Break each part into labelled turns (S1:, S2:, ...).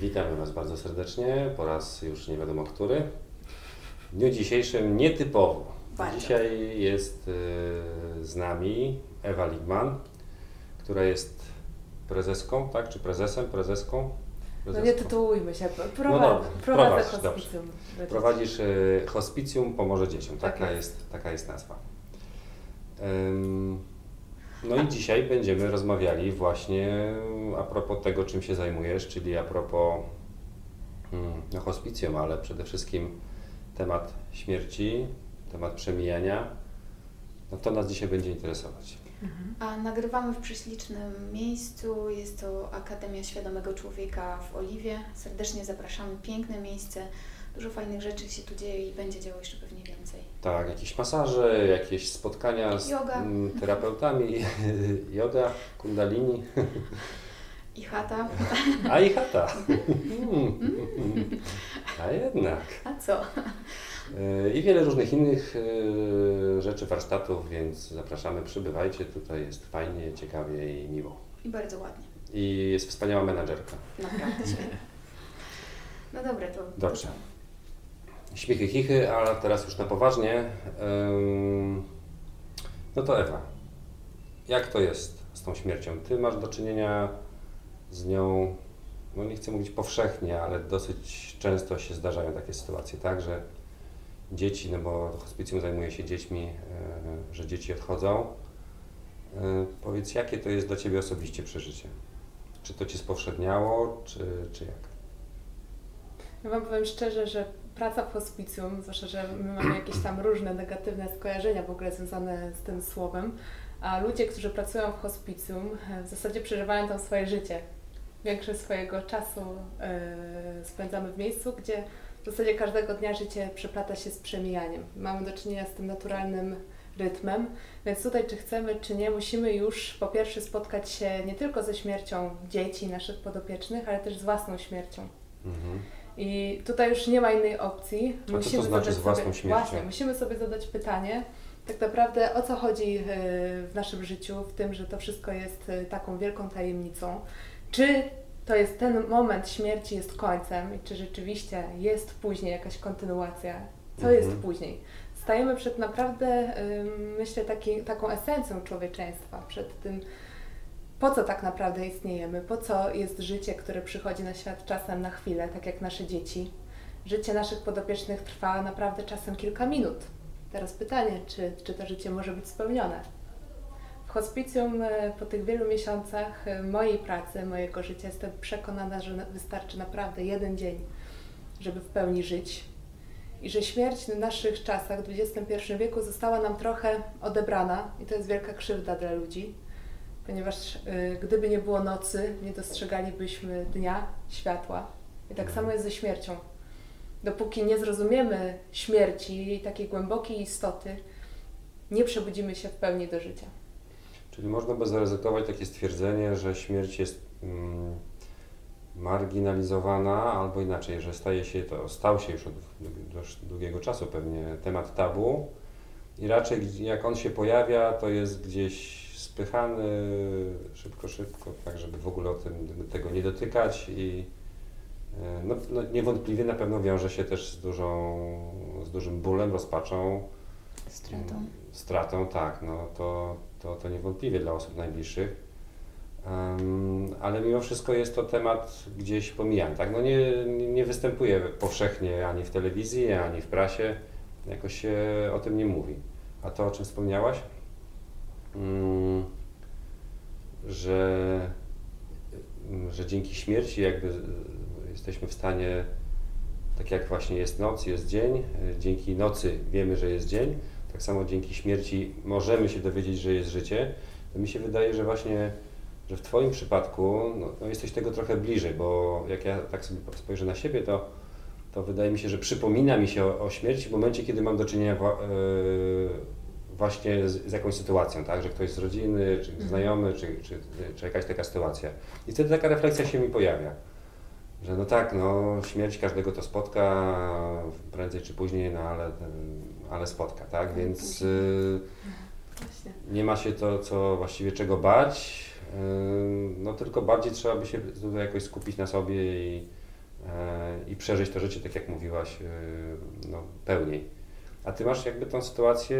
S1: Witamy Was bardzo serdecznie, po raz już nie wiadomo który. W dniu dzisiejszym nietypowo.
S2: Bardzo.
S1: Dzisiaj jest y, z nami Ewa Ligman, która jest prezeską, tak? Czy prezesem, prezeską?
S2: No
S1: prezeską.
S2: nie tytułujmy się,
S1: No
S2: prowadzę,
S1: dobra,
S2: prowadzę
S1: prowadź,
S2: hospicjum. dzieci.
S1: Prowadzisz y, hospicjum Pomoże Dzieciom,
S2: Tak
S1: taka,
S2: jest.
S1: jest. taka jest nazwa. Ym, no i dzisiaj będziemy rozmawiali właśnie a propos tego, czym się zajmujesz, czyli a propos mm, no, hospicjum, ale przede wszystkim temat śmierci, temat przemijania. No to nas dzisiaj będzie interesować.
S3: A nagrywamy w prześlicznym miejscu. Jest to Akademia Świadomego Człowieka w Oliwie. Serdecznie zapraszamy. Piękne miejsce. Dużo fajnych rzeczy się tu dzieje i będzie działo jeszcze pewnie więcej.
S1: Tak, jakieś masaże, jakieś spotkania z
S3: Yoga.
S1: terapeutami, yoga, kundalini,
S3: I chata.
S1: a i chata. Mm. A jednak.
S3: A co?
S1: Yy, I wiele różnych innych yy, rzeczy, warsztatów, więc zapraszamy, przybywajcie. Tutaj jest fajnie, ciekawie i miło.
S3: I bardzo ładnie.
S1: I jest wspaniała menadżerka.
S3: Naprawdę świetnie. No dobra, to.
S1: Dobrze. Śmichy, chichy, ale teraz już na poważnie. No to Ewa, jak to jest z tą śmiercią? Ty masz do czynienia z nią, no nie chcę mówić powszechnie, ale dosyć często się zdarzają takie sytuacje, tak, że dzieci, no bo hospicjum zajmuje się dziećmi, yy, że dzieci odchodzą. Yy, Powiedz, jakie to jest dla Ciebie osobiście przeżycie? Czy to Cię spowszedniało, czy, czy jak?
S2: Ja Wam powiem szczerze, że praca w hospicjum, zwłaszcza, że my mamy jakieś tam różne negatywne skojarzenia w ogóle związane z tym słowem, a ludzie, którzy pracują w hospicjum, e, w zasadzie przeżywają tam swoje życie. Większość swojego czasu e, spędzamy w miejscu, gdzie w zasadzie każdego dnia życie przeplata się z przemijaniem. Mamy do czynienia z tym naturalnym rytmem, więc tutaj czy chcemy, czy nie, musimy już po pierwsze spotkać się nie tylko ze śmiercią dzieci, naszych podopiecznych, ale też z własną śmiercią.
S1: Mhm.
S2: I tutaj już nie ma innej opcji.
S1: A co to znaczy z własną
S2: sobie,
S1: śmiercią?
S2: Właśnie, musimy sobie zadać pytanie, tak naprawdę o co chodzi e, w naszym życiu, w tym, że to wszystko jest e, taką wielką tajemnicą. Czy to jest ten moment śmierci jest końcem i czy rzeczywiście jest później jakaś kontynuacja? Co
S1: Mhm.
S2: jest później? Stajemy przed naprawdę, myślę, taki, taką esencją człowieczeństwa, przed tym, po co tak naprawdę istniejemy, po co jest życie, które przychodzi na świat czasem na chwilę, tak jak nasze dzieci. Życie naszych podopiecznych trwa naprawdę czasem kilka minut. Teraz pytanie, czy, czy to życie może być spełnione? W hospicjum e, po tych wielu miesiącach e, mojej pracy, mojego życia jestem przekonana, że wystarczy naprawdę jeden dzień, żeby w pełni żyć. I że śmierć w naszych czasach, w XXI wieku, została nam trochę odebrana i to jest wielka krzywda dla ludzi ponieważ y, gdyby nie było nocy, nie dostrzegalibyśmy dnia, światła. I tak samo jest ze śmiercią. Dopóki nie zrozumiemy śmierci, jej takiej głębokiej istoty, nie przebudzimy się w pełni do życia.
S1: Czyli można by zaryzykować takie stwierdzenie, że śmierć jest mm, marginalizowana, albo inaczej, że staje się to, stał się już od długiego czasu pewnie temat tabu i raczej jak on się pojawia, to jest gdzieś spychany szybko, szybko, tak żeby w ogóle o tym, tego nie dotykać i e, no, no niewątpliwie na pewno wiąże się też z, dużą, z dużym bólem, rozpaczą,
S3: Stratą.
S1: Stratą, tak, no to, to, to niewątpliwie dla osób najbliższych. Em, ale mimo wszystko jest to temat gdzieś pomijany, tak? No nie, nie występuje powszechnie ani w telewizji, ani w prasie, jakoś się o tym nie mówi. A to, o czym wspomniałaś, mm, że, że dzięki śmierci jakby jesteśmy w stanie, tak jak właśnie jest noc, jest dzień, e, dzięki nocy wiemy, że jest dzień, tak samo dzięki śmierci możemy się dowiedzieć, że jest życie, to mi się wydaje, że właśnie, że w Twoim przypadku no, no jesteś tego trochę bliżej, bo jak ja tak sobie spojrzę na siebie, to, to wydaje mi się, że przypomina mi się o, o śmierci w momencie, kiedy mam do czynienia e, właśnie z, z jakąś sytuacją, tak, że ktoś z rodziny, czy
S2: Mhm.
S1: znajomy, czy, czy, czy jakaś taka sytuacja. I wtedy taka refleksja się mi pojawia. Że no tak, no śmierć każdego to spotka prędzej czy później, no ale, ale spotka, tak? Więc
S3: Później.
S1: y, nie ma się to, co właściwie czego bać, y, no tylko bardziej trzeba by się tutaj jakoś skupić na sobie i, i przeżyć to życie, tak jak mówiłaś, no, pełniej. A ty masz jakby tą sytuację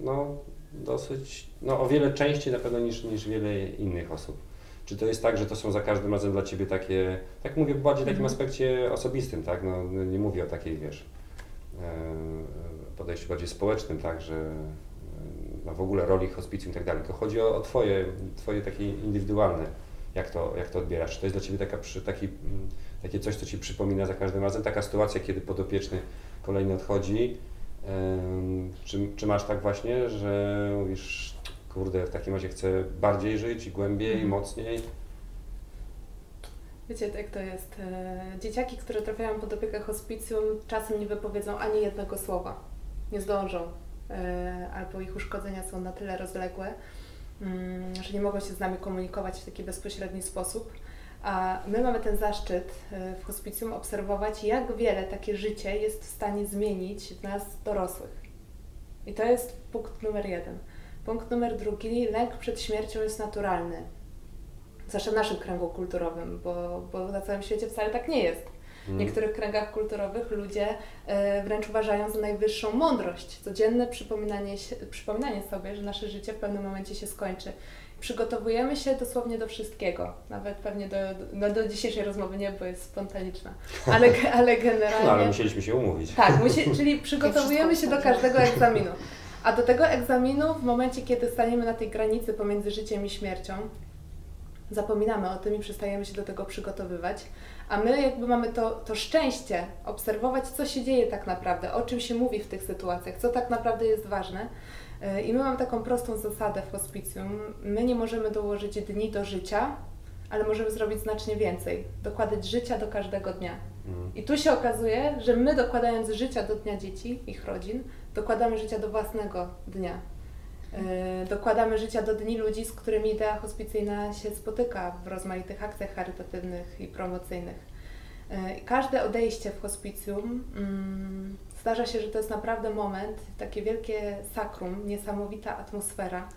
S1: no, dosyć, no o wiele częściej na pewno niż, niż wiele innych osób. Czy to jest tak, że to są za każdym razem dla Ciebie takie, tak mówię bardziej w takim mhm. aspekcie osobistym, tak? No, nie mówię o takiej, wiesz, e, podejściu bardziej społecznym, tak, że e, no w ogóle roli hospicjum i tak dalej, tylko chodzi o, o twoje, twoje takie indywidualne, jak to, jak to odbierasz. Czy to jest dla Ciebie taka, taki, takie coś, co Ci przypomina za każdym razem, taka sytuacja, kiedy podopieczny kolejny odchodzi, czy, czy masz tak właśnie, że mówisz, kurde, w takim razie chcę bardziej żyć, głębiej, mhm. mocniej?
S2: Wiecie, jak to jest? E, dzieciaki, które trafiają pod opiekę hospicjum, czasem nie wypowiedzą ani jednego słowa. Nie zdążą. E, albo ich uszkodzenia są na tyle rozległe, mm, że nie mogą się z nami komunikować w taki bezpośredni sposób. A my mamy ten zaszczyt e, w hospicjum obserwować, jak wiele takie życie jest w stanie zmienić w nas dorosłych. I to jest punkt numer jeden. Punkt numer drugi, lęk przed śmiercią jest naturalny. Zwłaszcza w naszym kręgu kulturowym, bo, bo na całym świecie wcale tak nie jest. W mm. niektórych kręgach kulturowych ludzie e, wręcz uważają za najwyższą mądrość. Codzienne przypominanie, przypominanie sobie, że nasze życie w pewnym momencie się skończy przygotowujemy się dosłownie do wszystkiego. Nawet pewnie do, do, no do dzisiejszej rozmowy nie, bo jest spontaniczna. Ale, ale generalnie.
S1: No ale musieliśmy się umówić.
S2: Tak, musi, czyli przygotowujemy się do każdego egzaminu. A do tego egzaminu, w momencie, kiedy staniemy na tej granicy pomiędzy życiem i śmiercią, zapominamy o tym i przestajemy się do tego przygotowywać. A my jakby mamy to, to szczęście obserwować, co się dzieje tak naprawdę, o czym się mówi w tych sytuacjach, co tak naprawdę jest ważne. E, I my mamy taką prostą zasadę w hospicjum. My nie możemy dołożyć dni do życia, ale możemy zrobić znacznie więcej. Dokładać życia do każdego dnia. Mhm. I tu się okazuje, że my dokładając życia do dnia dzieci, ich rodzin, dokładamy życia do własnego dnia. Yy, dokładamy życia do dni ludzi, z którymi idea hospicyjna się spotyka w rozmaitych akcjach charytatywnych i promocyjnych. Yy, każde odejście w hospicjum yy, zdarza się, że to jest naprawdę moment, takie wielkie sakrum, niesamowita atmosfera,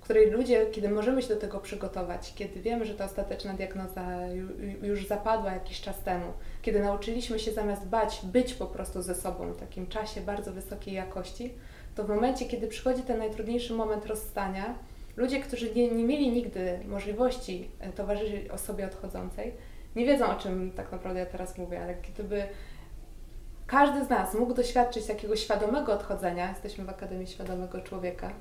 S2: w której ludzie, kiedy możemy się do tego przygotować, kiedy wiemy, że ta ostateczna diagnoza już zapadła jakiś czas temu, kiedy nauczyliśmy się zamiast bać, być po prostu ze sobą w takim czasie bardzo wysokiej jakości, to w momencie, kiedy przychodzi ten najtrudniejszy moment rozstania, ludzie, którzy nie, nie mieli nigdy możliwości e, towarzyszyć osobie odchodzącej, nie wiedzą o czym tak naprawdę ja teraz mówię, ale gdyby każdy z nas mógł doświadczyć takiego świadomego odchodzenia, jesteśmy w Akademii Świadomego Człowieka.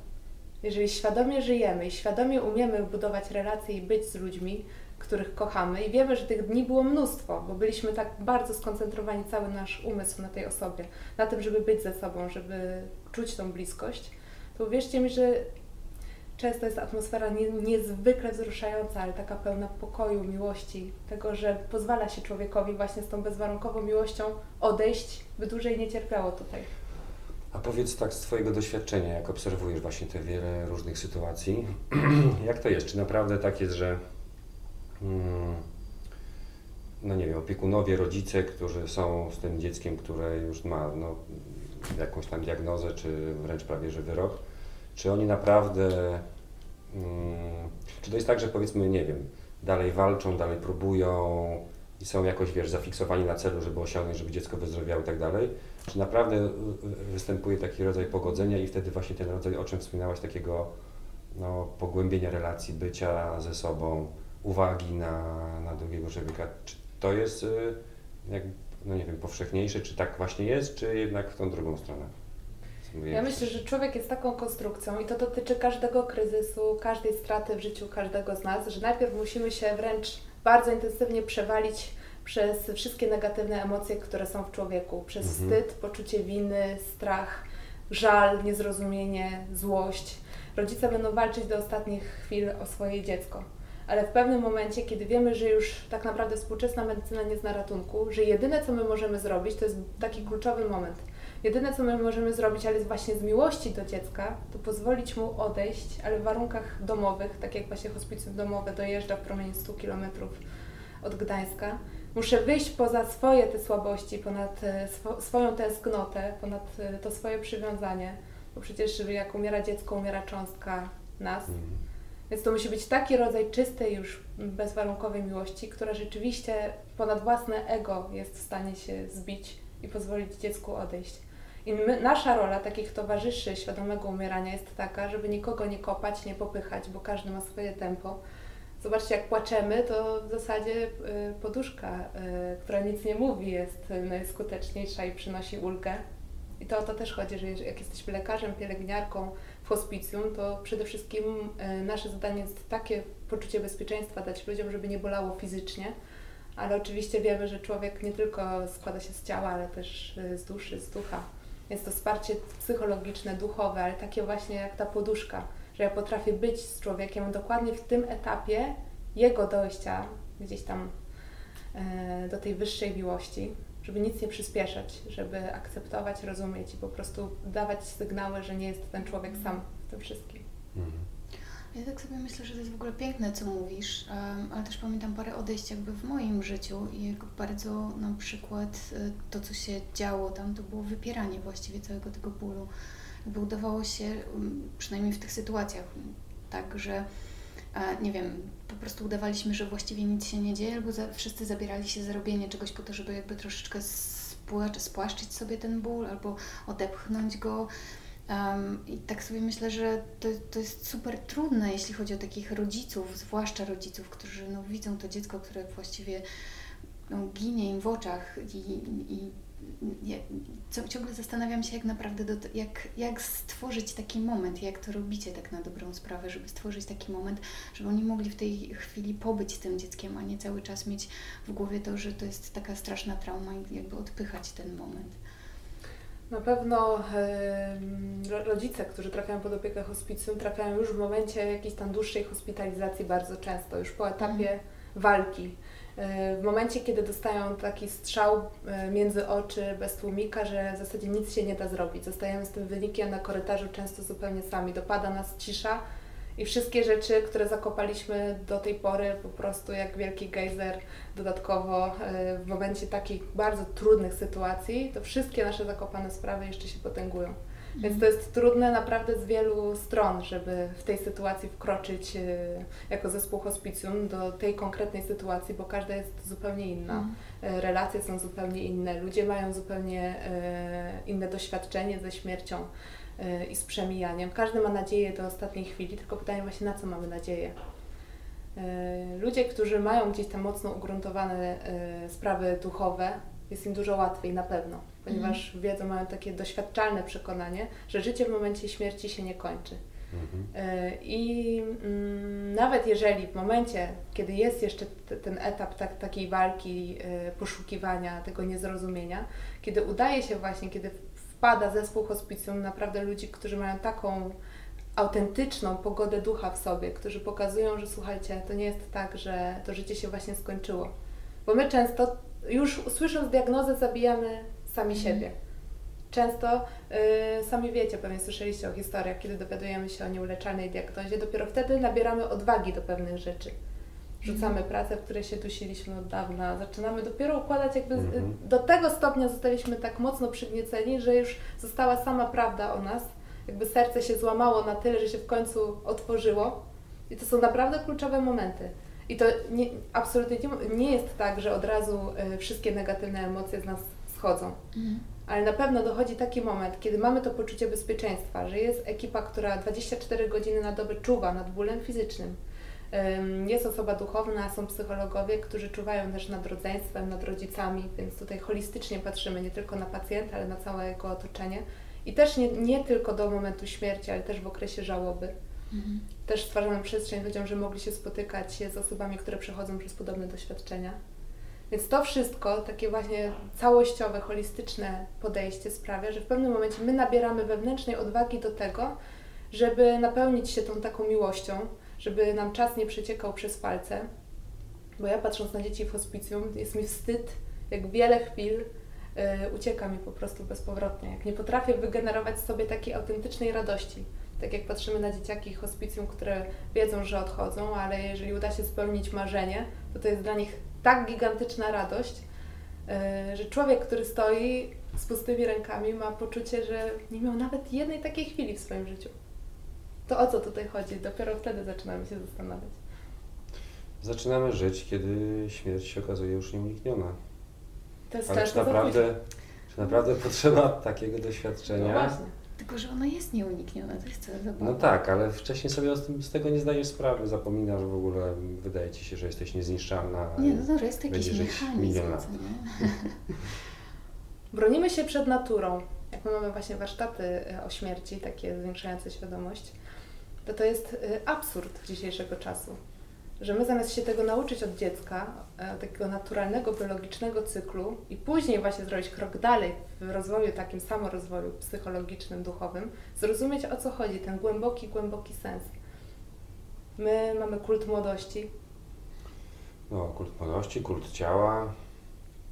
S2: Jeżeli świadomie żyjemy i świadomie umiemy budować relacje i być z ludźmi, których kochamy, i wiemy, że tych dni było mnóstwo, bo byliśmy tak bardzo skoncentrowani, cały nasz umysł na tej osobie, na tym, żeby być ze sobą, żeby czuć tą bliskość, to uwierzcie mi, że często jest atmosfera nie, niezwykle wzruszająca, ale taka pełna pokoju, miłości, tego, że pozwala się człowiekowi właśnie z tą bezwarunkową miłością odejść, by dłużej nie cierpiało tutaj.
S1: A powiedz tak z Twojego doświadczenia, jak obserwujesz właśnie te wiele różnych sytuacji, jak to jest? Czy naprawdę tak jest, że mm, no nie wiem, opiekunowie, rodzice, którzy są z tym dzieckiem, które już ma no, jakąś tam diagnozę, czy wręcz prawie że wyrok, czy oni naprawdę, hmm, czy to jest tak, że powiedzmy, nie wiem, dalej walczą, dalej próbują i są jakoś, wiesz, zafiksowani na celu, żeby osiągnąć, żeby dziecko wyzdrowiało i tak dalej, czy naprawdę występuje taki rodzaj pogodzenia i wtedy właśnie ten rodzaj, o czym wspominałaś, takiego no, pogłębienia relacji, bycia ze sobą, uwagi na, na drugiego człowieka, czy to jest y, jak, no nie wiem, powszechniejsze, czy tak właśnie jest, czy jednak w tą drugą stronę?
S2: Ja myślę, że człowiek jest taką konstrukcją i to dotyczy każdego kryzysu, każdej straty w życiu każdego z nas, że najpierw musimy się wręcz bardzo intensywnie przewalić przez wszystkie negatywne emocje, które są w człowieku, przez mhm. wstyd, poczucie winy, strach, żal, niezrozumienie, złość. Rodzice będą walczyć do ostatnich chwil o swoje dziecko. Ale w pewnym momencie, kiedy wiemy, że już tak naprawdę współczesna medycyna nie zna ratunku, że jedyne co my możemy zrobić, to jest taki kluczowy moment – Jedyne, co my możemy zrobić, ale właśnie z miłości do dziecka, to pozwolić mu odejść, ale w warunkach domowych, tak jak właśnie hospicjum domowe dojeżdża w promieniu 100 km od Gdańska. Muszę wyjść poza swoje te słabości, ponad e, swo, swoją tęsknotę, ponad e, to swoje przywiązanie, bo przecież jak umiera dziecko, umiera cząstka nas. Mhm. Więc to musi być taki rodzaj czystej, już bezwarunkowej miłości, która rzeczywiście ponad własne ego jest w stanie się zbić i pozwolić dziecku odejść. I my, nasza rola takich towarzyszy świadomego umierania jest taka, żeby nikogo nie kopać, nie popychać, bo każdy ma swoje tempo. Zobaczcie, jak płaczemy, to w zasadzie y, poduszka, y, która nic nie mówi, jest najskuteczniejsza i przynosi ulgę. I to o to też chodzi, że jak jesteśmy lekarzem, pielęgniarką w hospicjum, to przede wszystkim y, nasze zadanie jest takie poczucie bezpieczeństwa dać ludziom, żeby nie bolało fizycznie, ale oczywiście wiemy, że człowiek nie tylko składa się z ciała, ale też z duszy, z ducha. Jest to wsparcie psychologiczne, duchowe, ale takie właśnie jak ta poduszka, że ja potrafię być z człowiekiem dokładnie w tym etapie jego dojścia gdzieś tam e, do tej wyższej miłości, żeby nic nie przyspieszać, żeby akceptować, rozumieć i po prostu dawać sygnały, że nie jest ten człowiek sam w tym wszystkim. Mhm.
S3: Ja tak sobie myślę, że to jest w ogóle piękne, co mówisz, ale też pamiętam parę odejść jakby w moim życiu i jak bardzo na przykład y, to, co się działo tam, to było wypieranie właściwie całego tego bólu. Jakby udawało się, przynajmniej w tych sytuacjach, tak, że nie wiem, po prostu udawaliśmy, że właściwie nic się nie dzieje, albo wszyscy zabierali się za robienie czegoś po to, żeby jakby troszeczkę spłaszczyć sobie ten ból, albo odepchnąć go. Um, I tak sobie myślę, że to, to jest super trudne, jeśli chodzi o takich rodziców, zwłaszcza rodziców, którzy no, widzą to dziecko, które właściwie no, ginie im w oczach i, i ciągle zastanawiam się, jak naprawdę, do, jak, jak stworzyć taki moment, jak to robicie tak na dobrą sprawę, żeby stworzyć taki moment, żeby oni mogli w tej chwili pobyć z tym dzieckiem, a nie cały czas mieć w głowie to, że to jest taka straszna trauma i jakby odpychać ten moment.
S2: Na pewno rodzice, którzy trafiają pod opiekę hospicjum, trafiają już w momencie jakiejś tam dłuższej hospitalizacji bardzo często, już po etapie mhm. walki. E, w momencie, kiedy dostają taki strzał e, między oczy bez tłumika, że w zasadzie nic się nie da zrobić. Zostajemy z tym wynikiem na korytarzu często zupełnie sami. Dopada nas cisza i wszystkie rzeczy, które zakopaliśmy do tej pory, po prostu jak wielki gejzer, dodatkowo e, w momencie takich bardzo trudnych sytuacji, to wszystkie nasze zakopane sprawy jeszcze się potęgują. Więc to jest trudne naprawdę z wielu stron, żeby w tej sytuacji wkroczyć e, jako zespół hospicjum do tej konkretnej sytuacji, bo każda jest zupełnie inna. Mhm. Relacje są zupełnie inne, ludzie mają zupełnie inne doświadczenie ze śmiercią i z przemijaniem. Każdy ma nadzieję do ostatniej chwili, tylko pytanie właśnie na co mamy nadzieję. Ludzie, którzy mają gdzieś tam mocno ugruntowane sprawy duchowe, jest im dużo łatwiej na pewno, ponieważ mhm. wiedzą, mają takie doświadczalne przekonanie, że życie w momencie śmierci się nie kończy. Mhm. I mm, nawet jeżeli w momencie, kiedy jest jeszcze ten etap tak, takiej walki, poszukiwania tego niezrozumienia, kiedy udaje się właśnie, kiedy wpada zespół hospicjum naprawdę ludzi, którzy mają taką autentyczną pogodę ducha w sobie, którzy pokazują, że słuchajcie, to nie jest tak, że to życie się właśnie skończyło. Bo my często już słysząc diagnozę zabijamy sami mhm. siebie. Często y, sami wiecie, pewnie słyszeliście o historiach, kiedy dowiadujemy się o nieuleczalnej diagnozie, dopiero wtedy nabieramy odwagi do pewnych rzeczy. Rzucamy pracę, w której się dusiliśmy od dawna, zaczynamy dopiero układać jakby mhm. do tego stopnia zostaliśmy tak mocno przygnieceni, że już została sama prawda o nas, jakby serce się złamało na tyle, że się w końcu otworzyło i to są naprawdę kluczowe momenty. I to nie, absolutnie nie, nie jest tak, że od razu y, wszystkie negatywne emocje z nas schodzą. Mhm. Ale na pewno dochodzi taki moment, kiedy mamy to poczucie bezpieczeństwa, że jest ekipa, która 24 godziny na dobę czuwa nad bólem fizycznym, jest osoba duchowna, są psychologowie, którzy czuwają też nad rodzeństwem, nad rodzicami, więc tutaj holistycznie patrzymy nie tylko na pacjenta, ale na całe jego otoczenie. I też nie, nie tylko do momentu śmierci, ale też w okresie żałoby. Mhm. Też stwarzamy przestrzeń ludziom, że mogli się spotykać z osobami, które przechodzą przez podobne doświadczenia. Więc to wszystko, takie właśnie całościowe, holistyczne podejście sprawia, że w pewnym momencie my nabieramy wewnętrznej odwagi do tego, żeby napełnić się tą taką miłością, żeby nam czas nie przeciekał przez palce. Bo ja patrząc na dzieci w hospicjum, jest mi wstyd, jak wiele chwil y, ucieka mi po prostu bezpowrotnie. Jak nie potrafię wygenerować sobie takiej autentycznej radości. Tak jak patrzymy na dzieciaki hospicjum, które wiedzą, że odchodzą, ale jeżeli uda się spełnić marzenie, to to jest dla nich tak gigantyczna radość, y, że człowiek, który stoi z pustymi rękami, ma poczucie, że nie miał nawet jednej takiej chwili w swoim życiu. To o co tutaj chodzi? Dopiero wtedy zaczynamy się zastanawiać.
S1: Zaczynamy żyć, kiedy śmierć się okazuje już nieunikniona.
S2: To jest
S1: Ale czy naprawdę, czy naprawdę potrzeba takiego doświadczenia?
S2: No właśnie.
S3: Tylko, że ona jest nieunikniona, to jest cała zabawa.
S1: No tak, ale wcześniej sobie z, tym, z tego nie zdajesz sprawy, zapominasz w ogóle, wydaje ci się, że jesteś niezniszczalna.
S3: Nie, no to jest jakiś mechanizm?
S2: Bronimy się przed naturą. Jak my mamy właśnie warsztaty e, o śmierci, takie zwiększające świadomość, to to jest e, absurd dzisiejszego czasu. Że my zamiast się tego nauczyć od dziecka, e, takiego naturalnego, biologicznego cyklu i później właśnie zrobić krok dalej w rozwoju, takim samorozwoju psychologicznym, duchowym, zrozumieć o co chodzi, ten głęboki, głęboki sens. My mamy kult młodości,
S1: No, kult młodości, kult ciała,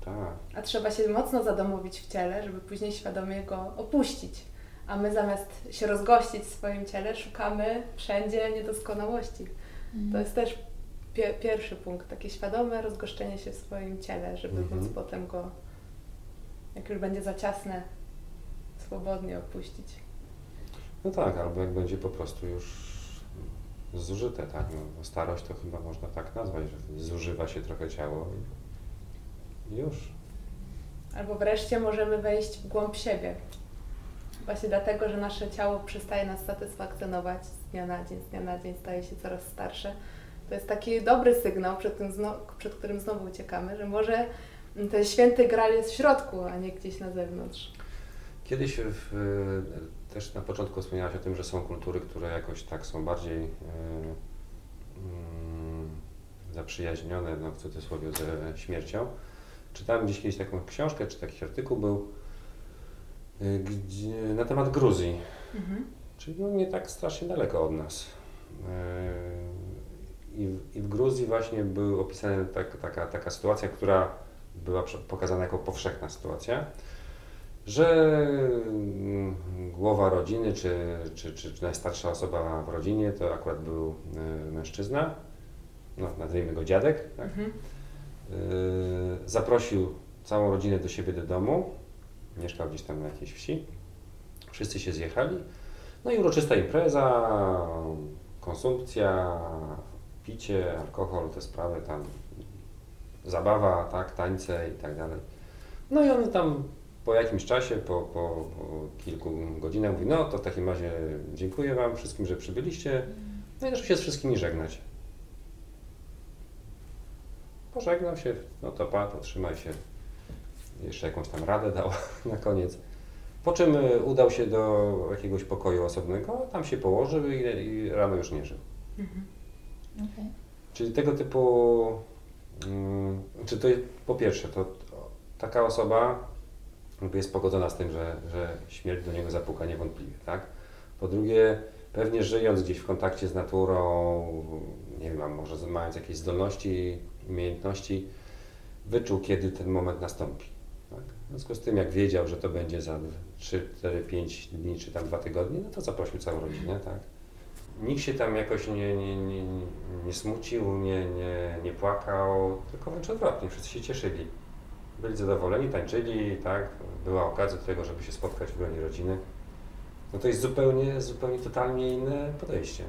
S1: tak.
S2: a trzeba się mocno zadomowić w ciele, żeby później świadomie go opuścić. A my zamiast się rozgościć w swoim ciele, szukamy wszędzie niedoskonałości. To jest też pie- pierwszy punkt, takie świadome rozgoszczenie się w swoim ciele, żeby
S1: Mhm.
S2: móc potem go, jak już będzie za ciasne, swobodnie opuścić.
S1: No tak, albo jak będzie po prostu już zużyte, tak. No, starość to chyba można tak nazwać, że zużywa się trochę ciało i już.
S2: Albo wreszcie możemy wejść w głąb siebie. Właśnie dlatego, że nasze ciało przestaje nas satysfakcjonować z dnia na dzień, z dnia na dzień staje się coraz starsze. To jest taki dobry sygnał, przed, tym zno, przed którym znowu uciekamy, że może ten święty gral jest w środku, a nie gdzieś na zewnątrz.
S1: Kiedyś w, też na początku wspomniałaś o tym, że są kultury, które jakoś tak są bardziej y, mm, zaprzyjaźnione, no w cudzysłowie, ze śmiercią. Czytałem gdzieś kiedyś taką książkę, czy taki artykuł był gdzie, na temat Gruzji.
S2: Mhm.
S1: Czyli no nie tak strasznie daleko od nas. Yy, I w, i w Gruzji właśnie był opisana tak, taka, taka sytuacja, która była pokazana jako powszechna sytuacja, że mm, głowa rodziny, czy, czy, czy, czy najstarsza osoba w rodzinie, to akurat był y, mężczyzna, no nazwijmy go dziadek, tak?
S2: Mhm.
S1: Zaprosił całą rodzinę do siebie do domu. Mieszkał gdzieś tam na jakiejś wsi. Wszyscy się zjechali. No i uroczysta impreza, konsumpcja, picie, alkohol, te sprawy tam, zabawa, tak, tańce i tak dalej. No i on tam po jakimś czasie, po, po, po kilku godzinach mówi, no to w takim razie dziękuję Wam wszystkim, że przybyliście. No i zaczął się z wszystkimi żegnać. Pożegnał się, no to pa, to trzymaj się. Jeszcze jakąś tam radę dał na koniec. Po czym y, udał się do jakiegoś pokoju osobnego, tam się położył i, i rano już nie żył.
S2: Mhm.
S3: Okej.
S1: Czyli tego typu, mm, czy to po pierwsze, to, taka osoba jest pogodzona z tym, że, że śmierć do niego zapuka niewątpliwie, tak? Po drugie, pewnie żyjąc gdzieś w kontakcie z naturą, nie wiem, może mając jakieś zdolności, umiejętności, wyczuł, kiedy ten moment nastąpi. W związku z tym, jak wiedział, że to będzie za 3, 4, 5 dni, czy tam 2 tygodnie, no to zaprosił całą rodzinę, tak? Nikt się tam jakoś nie, nie, nie- nie smucił, nie, nie, nie płakał, tylko wręcz odwrotnie, wszyscy się cieszyli. Byli zadowoleni, tańczyli, tak? Była okazja do tego, żeby się spotkać w gronie rodziny. No to jest zupełnie, zupełnie totalnie inne podejście.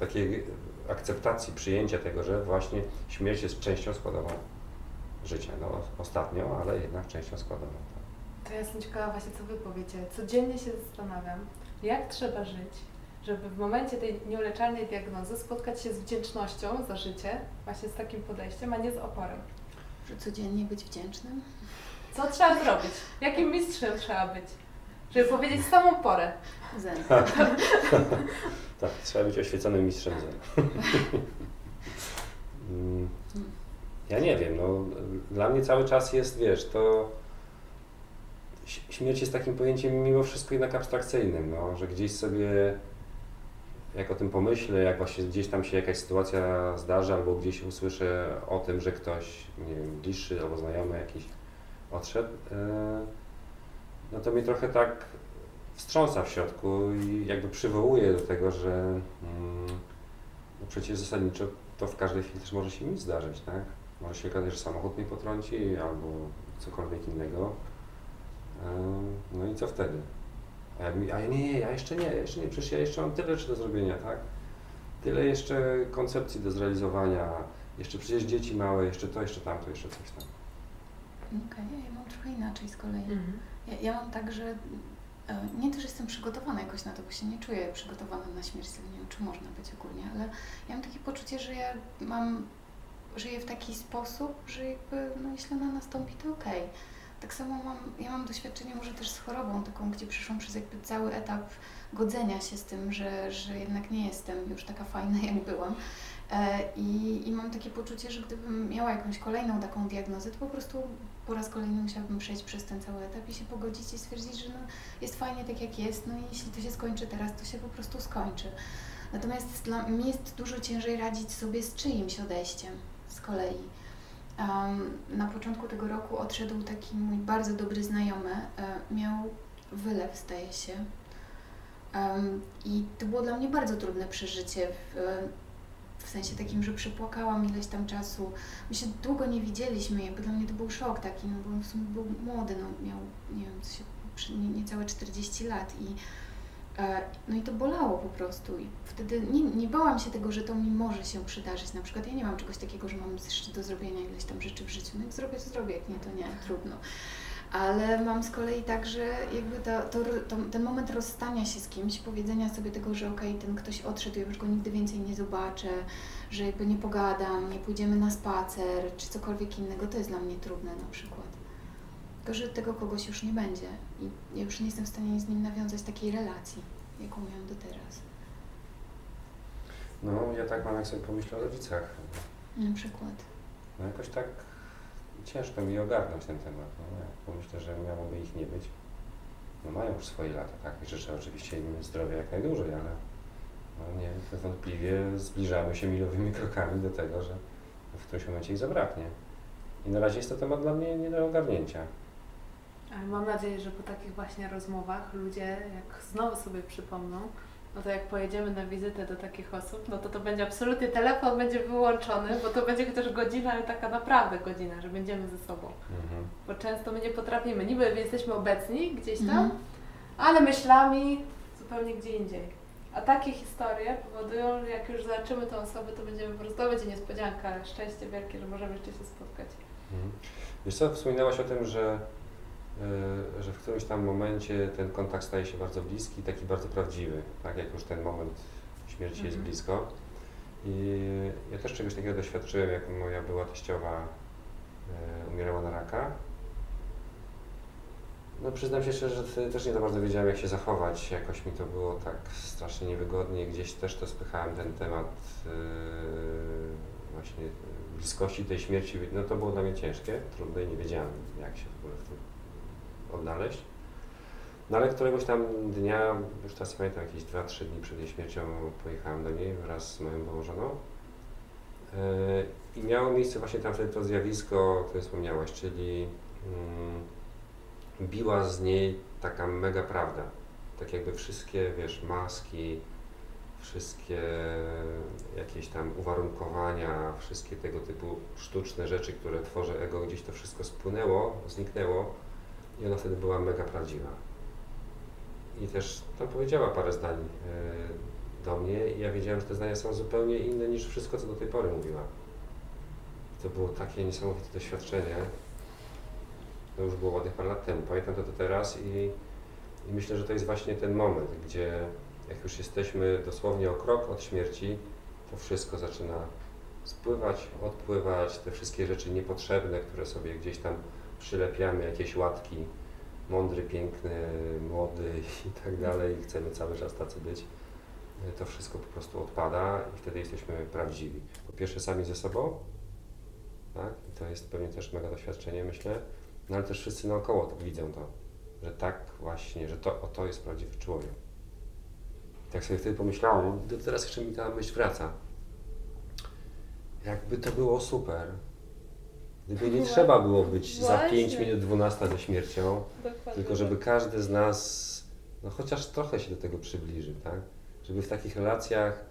S1: Takiej akceptacji, przyjęcia tego, że właśnie śmierć jest częścią składową życia. No ostatnią, ale jednak częścią składową. tak.
S2: To ja jestem ciekawa właśnie, co Wy powiecie. Codziennie się zastanawiam, jak trzeba żyć, żeby w momencie tej nieuleczalnej diagnozy spotkać się z wdzięcznością za życie, właśnie z takim podejściem, a nie z oporem.
S3: Że codziennie być wdzięcznym?
S2: Co trzeba zrobić? Jakim mistrzem trzeba być? Żeby powiedzieć samą porę.
S3: Zen.
S1: Tak, trzeba być oświeconym mistrzem zen. Ja nie wiem, no dla mnie cały czas jest, wiesz, to śmierć jest takim pojęciem mimo wszystko jednak abstrakcyjnym, no, że gdzieś sobie jak o tym pomyślę, jak właśnie gdzieś tam się jakaś sytuacja zdarzy, albo gdzieś usłyszę o tym, że ktoś, nie wiem, bliższy albo znajomy jakiś odszedł, yy, no to mnie trochę tak wstrząsa w środku i jakby przywołuje do tego, że mm, no przecież zasadniczo to w każdej chwili też może się nic zdarzyć, tak? Może się okazać, że samochód mnie potrąci albo cokolwiek innego. Yy, No i co wtedy? A ja, mi- a ja nie, nie, ja jeszcze nie, jeszcze nie, przecież ja jeszcze mam tyle rzeczy do zrobienia, tak? Tyle jeszcze koncepcji do zrealizowania, jeszcze przecież dzieci małe, jeszcze to, jeszcze tamto, jeszcze coś tam.
S3: Okej, ja mam trochę inaczej z kolei.
S2: Mhm.
S3: Ja, ja mam tak, że e, nie też jestem przygotowana jakoś na to, bo się nie czuję przygotowana na śmierć, nie wiem, czy można być ogólnie, ale ja mam takie poczucie, że ja mam, żyję w taki sposób, że jakby, no jeśli ona nastąpi, to okej. Tak samo mam, ja mam doświadczenie może też z chorobą taką, gdzie przeszłam przez jakby cały etap godzenia się z tym, że, że jednak nie jestem już taka fajna, jak byłam. E, I, I mam takie poczucie, że gdybym miała jakąś kolejną taką diagnozę, to po prostu po raz kolejny musiałabym przejść przez ten cały etap i się pogodzić i stwierdzić, że no, jest fajnie tak jak jest, no i jeśli to się skończy teraz, to się po prostu skończy. Natomiast dla mnie jest dużo ciężej radzić sobie z czyimś odejściem z kolei. Na początku tego roku odszedł taki mój bardzo dobry znajomy, e, miał wylew, zdaje się. I to było dla mnie bardzo trudne przeżycie, w, w sensie takim, że przepłakałam ileś tam czasu. My się długo nie widzieliśmy, jakby dla mnie to był szok taki, no bo w sumie był młody, no miał, nie wiem, niecałe 40 lat i e, no i to bolało po prostu i wtedy nie, nie bałam się tego, że to mi może się przydarzyć. Na przykład ja nie mam czegoś takiego, że mam jeszcze do zrobienia ileś tam rzeczy w życiu. No jak zrobię, to zrobię, jak nie, to nie, trudno. Ale mam z kolei tak, że jakby to, to, to, ten moment rozstania się z kimś, powiedzenia sobie tego, że okej, ten ktoś odszedł, ja już go nigdy więcej nie zobaczę, że jakby nie pogadam, nie pójdziemy na spacer, czy cokolwiek innego, to jest dla mnie trudne na przykład. Tylko, że tego kogoś już nie będzie i ja już nie jestem w stanie z nim nawiązać takiej relacji, jaką miałam do teraz.
S1: No, ja tak mam, jak sobie pomyślę o rodzicach.
S3: Na przykład.
S1: No jakoś tak ciężko mi ogarnąć ten temat. No, jak pomyślę, że miałoby ich nie być. No mają już swoje lata, tak? I życzę oczywiście im zdrowia jak najdłużej, ale no nie, niewątpliwie zbliżamy się milowymi krokami do tego, że w którymś momencie ich zabraknie. I na razie jest to temat dla mnie nie do ogarnięcia.
S2: Mam nadzieję, że po takich właśnie rozmowach ludzie, jak znowu sobie przypomną, no to jak pojedziemy na wizytę do takich osób, no to to będzie absolutnie telefon będzie wyłączony, bo to będzie chociaż godzina, ale taka naprawdę godzina, że będziemy ze sobą.
S1: Mhm.
S2: Bo często my nie potrafimy, niby jesteśmy obecni gdzieś tam,
S3: Mhm.
S2: ale myślami zupełnie gdzie indziej. A takie historie powodują, że jak już zobaczymy tę osobę, to będziemy po prostu, to będzie niespodzianka, szczęście wielkie, że możemy jeszcze się spotkać.
S1: Mhm. Wiesz co, wspominałaś o tym, że, że w którymś tam momencie ten kontakt staje się bardzo bliski taki bardzo prawdziwy, tak jak już ten moment śmierci jest
S2: Mhm.
S1: blisko. I ja też czegoś takiego doświadczyłem, jak moja była teściowa y, umierała na raka. No przyznam się szczerze, że też nie za bardzo wiedziałem jak się zachować, jakoś mi to było tak strasznie niewygodnie, gdzieś też to spychałem ten temat y, właśnie bliskości tej śmierci, no to było dla mnie ciężkie, trudne i nie wiedziałem jak się w ogóle w tym odnaleźć. No ale któregoś tam dnia, już teraz pamiętam, jakieś 2-3 dni przed jej śmiercią pojechałem do niej wraz z moją byłą żoną. Yy, I miało miejsce właśnie tam wtedy to zjawisko, o którym wspomniałaś, czyli mm, biła z niej taka mega prawda. Tak jakby wszystkie, wiesz, maski, wszystkie jakieś tam uwarunkowania, wszystkie tego typu sztuczne rzeczy, które tworzy ego, gdzieś to wszystko spłynęło, zniknęło i ona wtedy była mega prawdziwa. I też tam powiedziała parę zdań e, do mnie i ja wiedziałem, że te zdania są zupełnie inne niż wszystko, co do tej pory mówiła. To było takie niesamowite doświadczenie. To już było ładnych parę lat temu. Pamiętam to do teraz i, i myślę, że to jest właśnie ten moment, gdzie jak już jesteśmy dosłownie o krok od śmierci, to wszystko zaczyna spływać, odpływać, te wszystkie rzeczy niepotrzebne, które sobie gdzieś tam przylepiamy, jakieś łatki, mądry, piękny, młody i tak dalej, i chcemy cały czas tacy być, to wszystko po prostu odpada i wtedy jesteśmy prawdziwi. Po pierwsze sami ze sobą, tak? I to jest pewnie też mega doświadczenie, myślę, no ale też wszyscy naokoło to widzą to, że tak właśnie, że to, o to jest prawdziwy człowiek. Tak sobie wtedy pomyślałem, teraz jeszcze mi ta myśl wraca. Jakby to było super, gdyby nie trzeba było być za
S2: Właśnie.
S1: 5 minut 12 ze śmiercią,
S2: Dokładnie.
S1: tylko żeby każdy z nas, no chociaż trochę się do tego przybliżył, tak? Żeby w takich relacjach,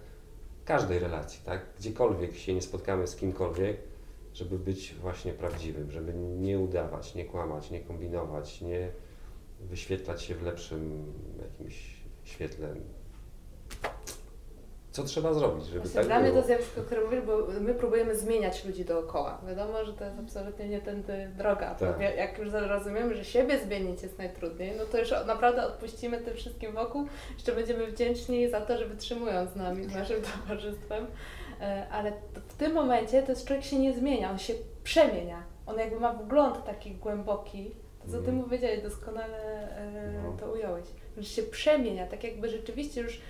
S1: każdej relacji, tak? Gdziekolwiek się nie spotkamy z kimkolwiek, żeby być właśnie prawdziwym, żeby nie udawać, nie kłamać, nie kombinować, nie, wyświetlać się w lepszym jakimś świetle. Co trzeba zrobić, żeby
S2: Właśnie
S1: tak
S2: dla mnie
S1: było?
S2: to zjawisko, o którym mówisz, bo my próbujemy zmieniać ludzi dookoła. Wiadomo, że to jest absolutnie nie tędy droga.
S1: Tak.
S2: Jak już rozumiemy, że siebie zmienić jest najtrudniej, no to już naprawdę odpuścimy tym wszystkim wokół. Jeszcze będziemy wdzięczni za to, że wytrzymują z nami, z naszym towarzystwem. E, Ale w tym momencie to jest człowiek się nie zmienia, on się przemienia. On jakby ma wgląd taki głęboki. To co ty
S1: Mhm.
S2: mu powiedziałeś, doskonale e,
S1: No.
S2: to ująłeś. Że się przemienia, tak jakby rzeczywiście już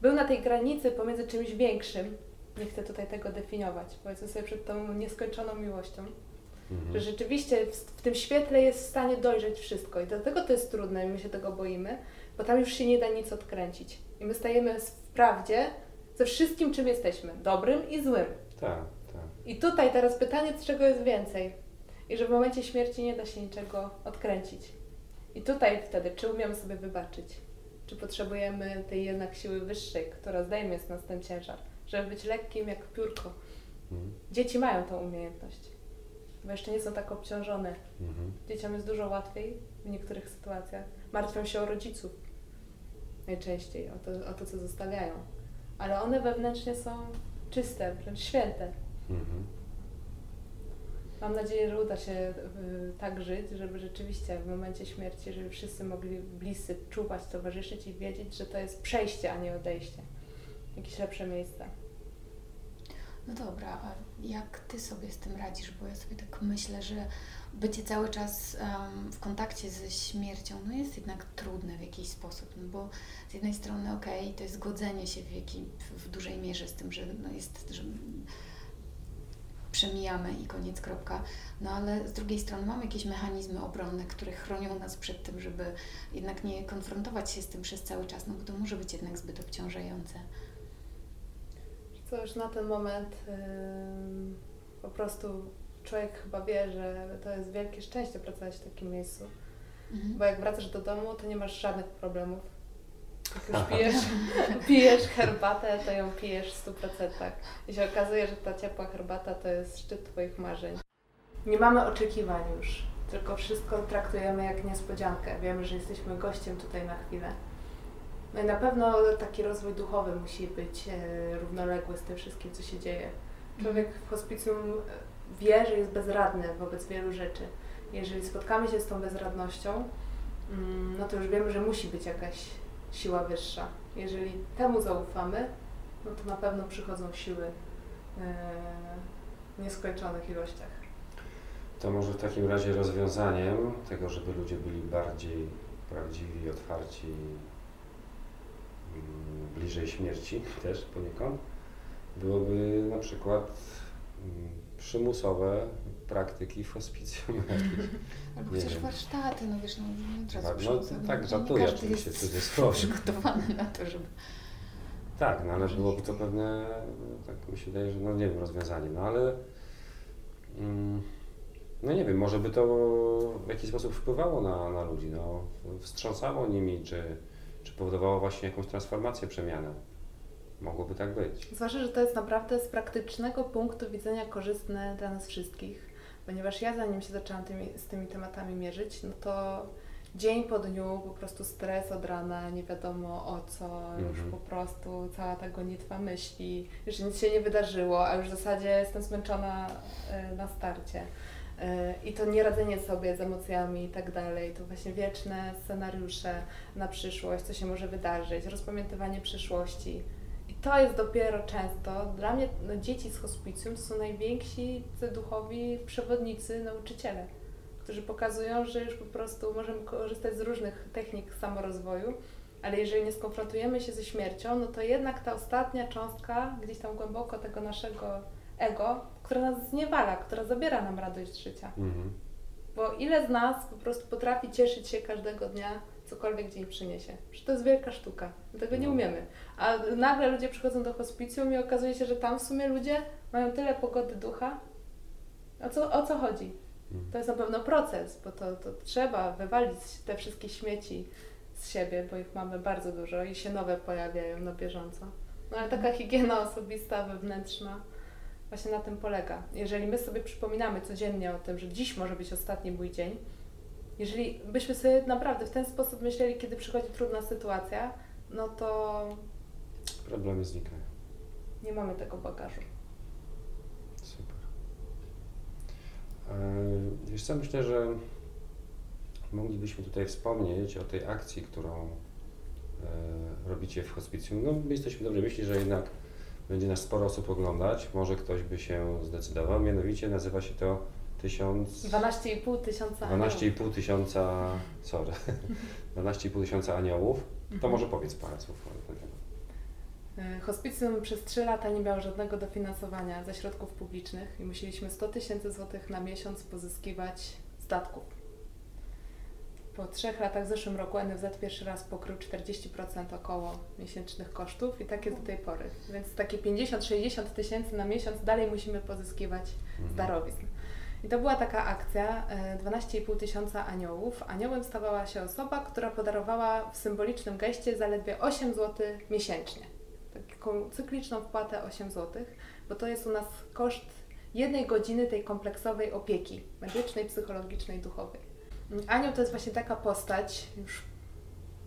S2: był na tej granicy pomiędzy czymś większym, nie chcę tutaj tego definiować, powiedzmy sobie przed tą nieskończoną miłością,
S1: Mhm.
S2: że rzeczywiście w, w tym świetle jest w stanie dojrzeć wszystko i dlatego to jest trudne i my się tego boimy, bo tam już się nie da nic odkręcić. I my stajemy w prawdzie ze wszystkim, czym jesteśmy, dobrym i złym.
S1: Tak, tak.
S2: I tutaj teraz pytanie, czego jest więcej? I że w momencie śmierci nie da się niczego odkręcić. I tutaj wtedy, czy umiemy sobie wybaczyć? Czy potrzebujemy tej jednak siły wyższej, która zdejmie z nas ten ciężar, żeby być lekkim jak piórko?
S1: Mhm.
S2: Dzieci mają tą umiejętność, bo jeszcze nie są tak obciążone.
S1: Mhm.
S2: Dzieciom jest dużo łatwiej w niektórych sytuacjach. Martwią się o rodziców najczęściej, o to, o to co zostawiają. Ale one wewnętrznie są czyste, wręcz święte.
S1: Mhm.
S2: Mam nadzieję, że uda się y, tak żyć, żeby rzeczywiście w momencie śmierci, żeby wszyscy mogli bliscy czuwać, towarzyszyć i wiedzieć, że to jest przejście, a nie odejście. Jakieś lepsze miejsce.
S3: No dobra, a jak ty sobie z tym radzisz? Bo ja sobie tak myślę, że bycie cały czas em, w kontakcie ze śmiercią no jest jednak trudne w jakiś sposób. No bo z jednej strony, okej, to jest godzenie się w, jakiej, w dużej mierze z tym, że no jest, że przemijamy i koniec, kropka. No ale z drugiej strony mamy jakieś mechanizmy obronne, które chronią nas przed tym, żeby jednak nie konfrontować się z tym przez cały czas, no bo to może być jednak zbyt obciążające.
S2: Co już na ten moment ym, po prostu człowiek chyba wie, że to jest wielkie szczęście pracować w takim miejscu.
S3: Mhm.
S2: Bo jak wracasz do domu, to nie masz żadnych problemów. Jak już pijesz, pijesz herbatę, to ją pijesz w 100%. I się okazuje, że ta ciepła herbata to jest szczyt Twoich marzeń. Nie mamy oczekiwań już, tylko wszystko traktujemy jak niespodziankę. Wiemy, że jesteśmy gościem tutaj na chwilę. No i na pewno taki rozwój duchowy musi być e, równoległy z tym wszystkim, co się dzieje. Człowiek w hospicjum e, wie, że jest bezradny wobec wielu rzeczy. Jeżeli spotkamy się z tą bezradnością, mm, no to już wiemy, że musi być jakaś siła wyższa. Jeżeli temu zaufamy, no to na pewno przychodzą siły e, w nieskończonych ilościach.
S1: To może w takim razie rozwiązaniem tego, żeby ludzie byli bardziej prawdziwi, otwarci, mm, bliżej śmierci też poniekąd, byłoby na przykład mm, przymusowe praktyki w hospicjum jakieś.
S3: Albo
S1: Nie
S3: chociaż
S1: wiem.
S3: warsztaty, no wiesz, no nie od razu
S1: Tak, no, tak żartuję
S3: każdy
S1: oczywiście cudzysłowie.
S3: przygotowany na to, żeby...
S1: Tak, no ale byłoby to pewne, tak mi się wydaje, że no nie wiem, rozwiązanie, no ale mm, no nie wiem, może by to w jakiś sposób wpływało na, na ludzi, no, wstrząsało nimi, czy, czy powodowało właśnie jakąś transformację, przemianę. Mogłoby tak być.
S2: Zwłaszcza, że to jest naprawdę z praktycznego punktu widzenia korzystne dla nas wszystkich, ponieważ ja zanim się zaczęłam tymi, z tymi tematami mierzyć, no to dzień po dniu po prostu stres od rana, nie wiadomo o co, już
S1: Mhm.
S2: po prostu cała ta gonitwa myśli, już nic się nie wydarzyło, a już w zasadzie jestem zmęczona y, na starcie. Y, I to nieradzenie sobie z emocjami i tak dalej, to właśnie wieczne scenariusze na przyszłość, co się może wydarzyć, rozpamiętywanie przyszłości. To jest dopiero często, dla mnie no, dzieci z hospicjum to są najwięksi duchowi przewodnicy, nauczyciele, którzy pokazują, że już po prostu możemy korzystać z różnych technik samorozwoju, ale jeżeli nie skonfrontujemy się ze śmiercią, no to jednak ta ostatnia cząstka gdzieś tam głęboko tego naszego ego, która nas zniewala, która zabiera nam radość życia.
S1: Mhm.
S2: Bo ile z nas po prostu potrafi cieszyć się każdego dnia, cokolwiek dzień przyniesie? Przecież to jest wielka sztuka. Tego nie
S1: No.
S2: umiemy. A nagle ludzie przychodzą do hospicjum i okazuje się, że tam w sumie ludzie mają tyle pogody ducha. O co, o co chodzi?
S1: Mhm.
S2: To jest na pewno proces, bo to, to trzeba wywalić te wszystkie śmieci z siebie, bo ich mamy bardzo dużo i się nowe pojawiają na bieżąco. No ale taka higiena osobista, wewnętrzna właśnie na tym polega. Jeżeli my sobie przypominamy codziennie o tym, że dziś może być ostatni mój dzień, Jeżeli byśmy sobie naprawdę w ten sposób myśleli, kiedy przychodzi trudna sytuacja, no to
S1: Problemy znikają.
S2: nie mamy tego bagażu.
S1: Super. E, Wiesz co, myślę, że moglibyśmy tutaj wspomnieć o tej akcji, którą e, robicie w hospicjum. No, my jesteśmy dobrej myśli, że jednak będzie nas sporo osób oglądać. Może ktoś by się zdecydował. Mianowicie nazywa się to 1000...
S2: 12,5 tysiąca aniołów.
S1: 12,5 tysiąca, sorry, 12,5 tysiąca aniołów. To
S2: Mhm.
S1: może powiedz parę słów na ten temat.
S2: Y, Hospicjum przez 3 lata nie miało żadnego dofinansowania ze środków publicznych i musieliśmy 100 tysięcy złotych na miesiąc pozyskiwać z datków. Po trzech latach w zeszłym roku NFZ pierwszy raz pokrył 40% około miesięcznych kosztów i tak jest do tej pory. Więc takie 50-60 tysięcy na miesiąc dalej musimy pozyskiwać z
S1: Mhm.
S2: darowizn. I to była taka akcja, e, 12,5 tysiąca aniołów. Aniołem stawała się osoba, która podarowała w symbolicznym geście zaledwie 8 zł miesięcznie. Taką cykliczną wpłatę 8 zł, bo to jest u nas koszt jednej godziny tej kompleksowej opieki medycznej, psychologicznej, duchowej. Anioł to jest właśnie taka postać już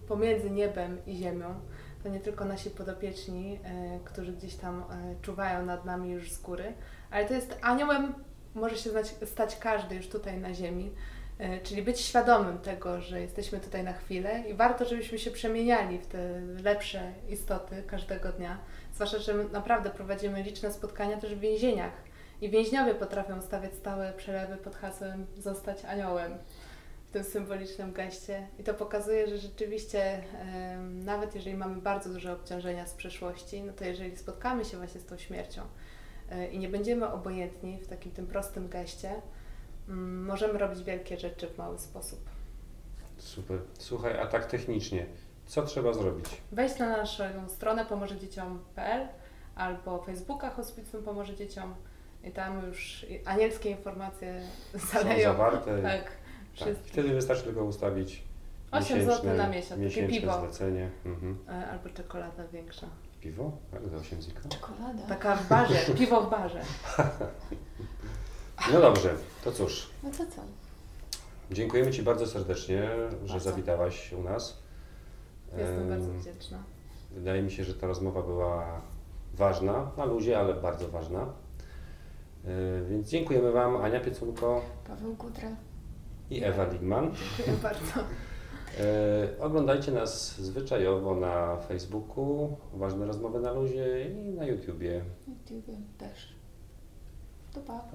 S2: pomiędzy niebem i ziemią. To nie tylko nasi podopieczni, e, którzy gdzieś tam e, czuwają nad nami już z góry, ale to jest aniołem może się znać, stać każdy już tutaj na ziemi, e, czyli być świadomym tego, że jesteśmy tutaj na chwilę i warto, żebyśmy się przemieniali w te lepsze istoty każdego dnia. Zwłaszcza, że naprawdę prowadzimy liczne spotkania też w więzieniach i więźniowie potrafią stawiać stałe przelewy pod hasłem zostać aniołem w tym symbolicznym geście. I to pokazuje, że rzeczywiście nawet jeżeli mamy bardzo duże obciążenia z przeszłości, no to jeżeli spotkamy się właśnie z tą śmiercią, i nie będziemy obojętni w takim tym prostym geście, mm, możemy robić wielkie rzeczy w mały sposób.
S1: Super. Słuchaj, a tak technicznie, co trzeba zrobić?
S2: Wejść na naszą stronę pomożedzieciom.pl albo Facebooka Hospicjum Pomoże Dzieciom i tam już anielskie informacje
S1: Są
S2: zaleją.
S1: zawarte.
S2: Tak,
S1: Tak. Wtedy wystarczy tylko ustawić
S2: 8
S1: miesięczne,
S2: zł na miesiąc, takie piwo
S1: zlecenie. Mhm.
S2: E, albo czekolada większa.
S1: Piwo? Tak, za 8 ziko.
S3: Czekolada.
S2: Taka w barze, piwo w barze.
S1: No dobrze, to cóż.
S3: No to co?
S1: Dziękujemy Ci bardzo serdecznie, że
S2: Bardzo.
S1: zawitałaś u nas.
S2: Jestem
S1: Em,
S2: bardzo wdzięczna.
S1: Wydaje mi się, że ta rozmowa była ważna, na luzie, ale bardzo ważna. E, Więc dziękujemy Wam, Ania Pieculko
S3: Paweł Kudra.
S1: i Ewa Ligman.
S2: Dziękuję bardzo.
S1: E, Oglądajcie nas zwyczajowo na Facebooku, ważne rozmowy na luzie i na YouTubie.
S3: YouTube też. To pa.
S1: Pa.